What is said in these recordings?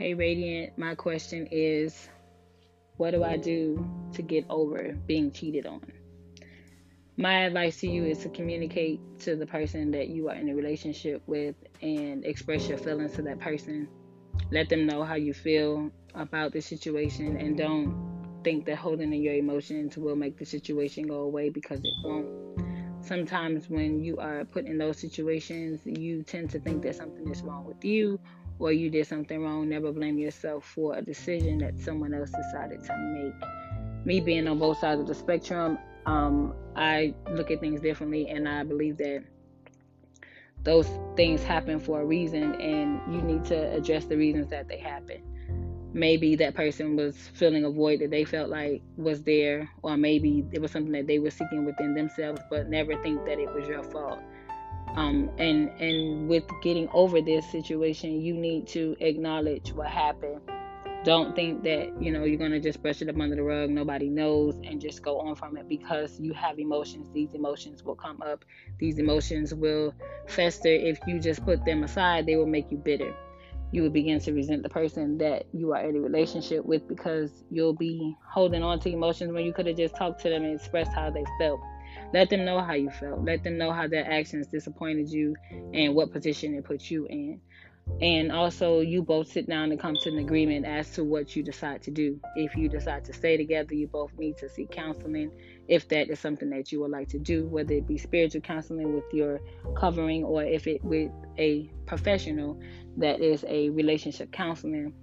Hey, Radiant, my question is what do I do to get over being cheated on? My advice to you is to communicate to the person that you are in a relationship with and express your feelings to that person. Let them know how you feel about the situation and don't think that holding in your emotions will make the situation go away because it won't. Sometimes when you are put in those situations, you tend to think that something is wrong with you or you did something wrong, never blame yourself for a decision that someone else decided to make. Me being on both sides of the spectrum, um, I look at things differently, and I believe that those things happen for a reason, and you need to address the reasons that they happen. Maybe that person was feeling a void that they felt like was there, or maybe it was something that they were seeking within themselves, but never think that it was your fault um, and and with getting over this situation you need to acknowledge what happened. Don't think that you know you're going to just brush it up under the rug. Nobody knows and just go on from it because you have emotions. These emotions will come up. These emotions will fester. If you just put them aside they will make you bitter. You will begin to resent the person that you are in a relationship with because you'll be holding on to emotions when you could have just talked to them and expressed how they felt let them know how you felt. Let them know how their actions disappointed you and what position it put you in. And also, you both sit down and come to an agreement as to what you decide to do. If you decide to stay together, you both need to seek counseling if that is something that you would like to do, whether it be spiritual counseling with your covering or if it with a professional that is a relationship counseling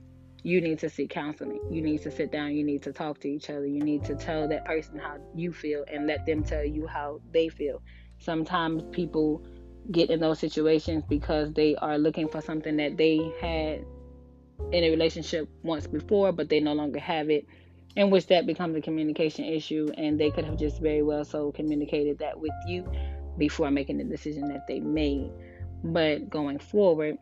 you need to seek counseling. You need to sit down. You need to talk to each other. You need to tell that person how you feel and let them tell you how they feel. Sometimes people get in those situations because they are looking for something that they had in a relationship once before, but they no longer have it, in which that becomes a communication issue. And they could have just very well so communicated that with you before making the decision that they made. But going forward,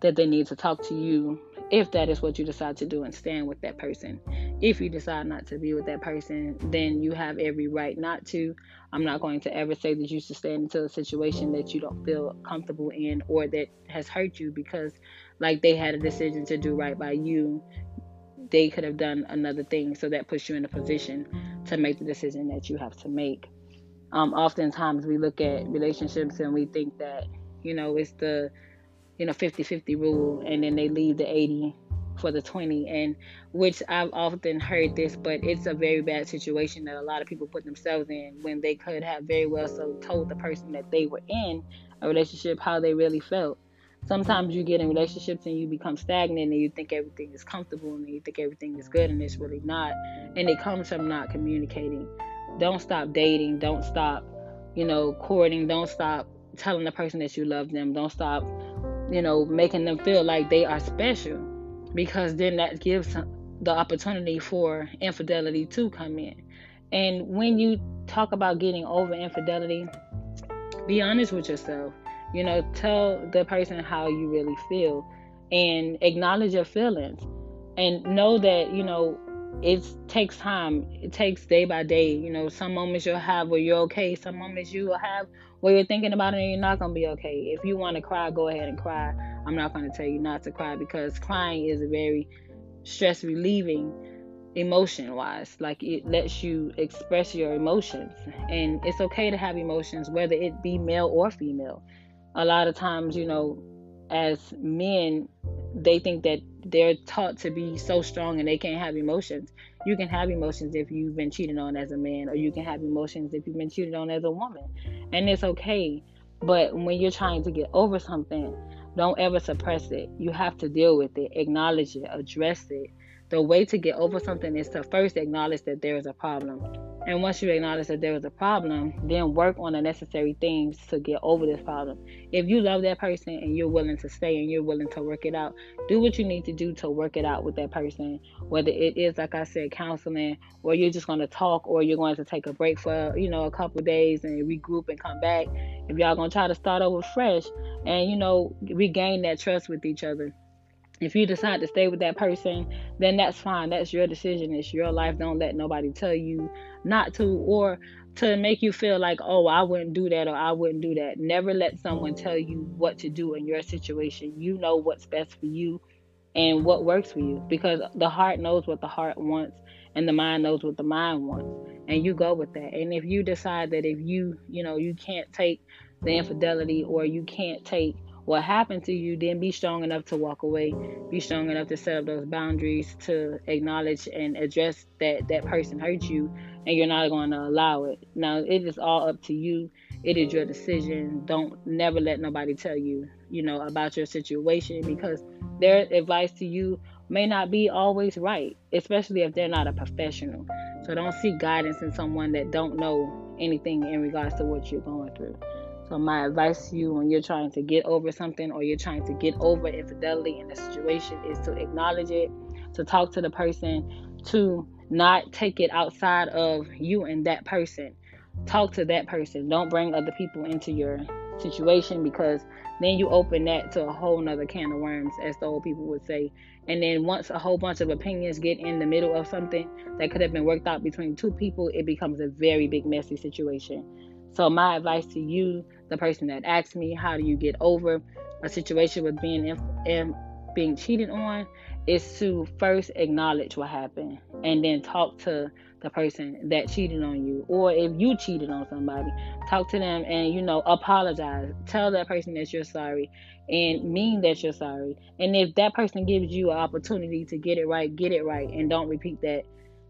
that they need to talk to you if that is what you decide to do and stand with that person. If you decide not to be with that person, then you have every right not to. I'm not going to ever say that you should stand into a situation that you don't feel comfortable in or that has hurt you because, like, they had a decision to do right by you. They could have done another thing, so that puts you in a position to make the decision that you have to make. Um, oftentimes, we look at relationships and we think that, you know, it's the you know 50-50 rule and then they leave the 80 for the 20 and which I've often heard this but it's a very bad situation that a lot of people put themselves in when they could have very well so told the person that they were in a relationship how they really felt. Sometimes you get in relationships and you become stagnant and you think everything is comfortable and you think everything is good and it's really not and it comes from not communicating. Don't stop dating don't stop you know courting don't stop telling the person that you love them don't stop you know, making them feel like they are special because then that gives the opportunity for infidelity to come in. And when you talk about getting over infidelity, be honest with yourself. You know, tell the person how you really feel and acknowledge your feelings and know that, you know, it takes time. It takes day by day. You know, some moments you'll have where you're okay, some moments you will have where you're thinking about it and you're not gonna be okay. If you want to cry, go ahead and cry. I'm not gonna tell you not to cry because crying is a very stress relieving emotion wise. Like it lets you express your emotions. And it's okay to have emotions, whether it be male or female. A lot of times, you know, as men, they think that they're taught to be so strong and they can't have emotions. You can have emotions if you've been cheated on as a man, or you can have emotions if you've been cheated on as a woman. And it's okay. But when you're trying to get over something, don't ever suppress it. You have to deal with it, acknowledge it, address it, the way to get over something is to first acknowledge that there is a problem. And once you acknowledge that there is a problem, then work on the necessary things to get over this problem. If you love that person and you're willing to stay and you're willing to work it out, do what you need to do to work it out with that person. Whether it is, like I said, counseling, or you're just going to talk, or you're going to take a break for, you know, a couple days and regroup and come back. If y'all going to try to start over fresh and, you know, regain that trust with each other if you decide to stay with that person, then that's fine. That's your decision. It's your life. Don't let nobody tell you not to or to make you feel like, oh, I wouldn't do that or I wouldn't do that. Never let someone tell you what to do in your situation. You know what's best for you. and what works for you because the heart knows what the heart wants and the mind knows what the mind wants and you go with that and if you decide that if you you know you can't take the infidelity or you can't take what happened to you then be strong enough to walk away be strong enough to set up those boundaries to acknowledge and address that that person hurt you and you're not going to allow it now it is all up to you it is your decision don't never let nobody tell you you know about your situation because their advice to you may not be always right, especially if they're not a professional. So don't seek guidance in someone that don't know anything in regards to what you're going through. So my advice to you when you're trying to get over something or you're trying to get over infidelity in a situation is to acknowledge it, to talk to the person, to not take it outside of you and that person. Talk to that person. Don't bring other people into your situation because then you open that to a whole nother can of worms, as the old people would say. And then once a whole bunch of opinions get in the middle of something that could have been worked out between two people, it becomes a very big, messy situation. So, my advice to you, the person that asked me, how do you get over a situation with being in, being cheated on, is to first acknowledge what happened and then talk to the person that cheated on you. Or if you cheated on somebody talk to them and you know apologize. Tell that person that you're sorry and mean that you're sorry. And if that person gives you an opportunity to get it right get it right and don't repeat that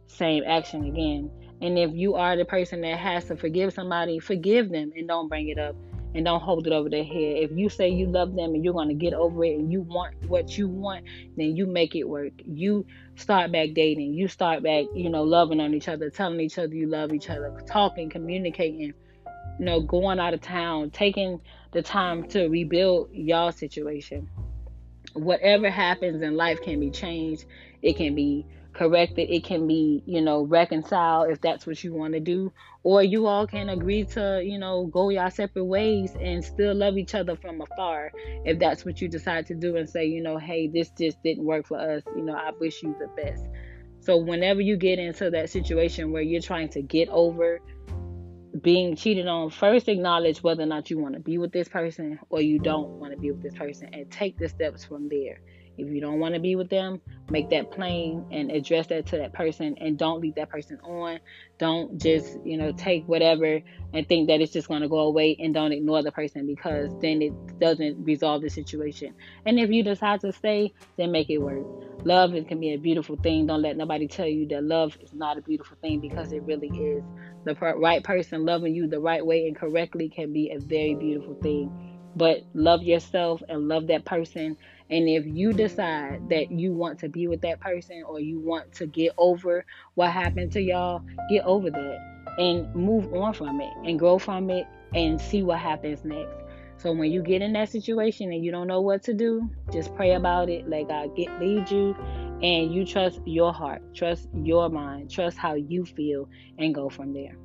same action again and if you are the person that has to forgive somebody forgive them and don't bring it up and don't hold it over their head. If you say you love them and you're going to get over it and you want what you want, then you make it work. You start back dating. You start back, you know, loving on each other, telling each other you love each other, talking, communicating, you know, going out of town, taking the time to rebuild y'all situation. Whatever happens in life can be changed. It can be corrected. It can be, you know, reconciled if that's what you want to do. Or you all can agree to, you know, go your separate ways and still love each other from afar if that's what you decide to do and say, you know, hey, this just didn't work for us. You know, I wish you the best. So whenever you get into that situation where you're trying to get over being cheated on, first acknowledge whether or not you want to be with this person or you don't want to be with this person and take the steps from there. If you don't want to be with them, make that plain and address that to that person and don't leave that person on. Don't just, you know, take whatever and think that it's just going to go away and don't ignore the person because then it doesn't resolve the situation. And if you decide to stay, then make it work. Love it can be a beautiful thing. Don't let nobody tell you that love is not a beautiful thing because it really is. The right person loving you the right way and correctly can be a very beautiful thing. But love yourself and love that person and if you decide that you want to be with that person or you want to get over what happened to y'all, get over that and move on from it and grow from it and see what happens next. So when you get in that situation and you don't know what to do, just pray about it. Let God get lead you and you trust your heart, trust your mind, trust how you feel and go from there.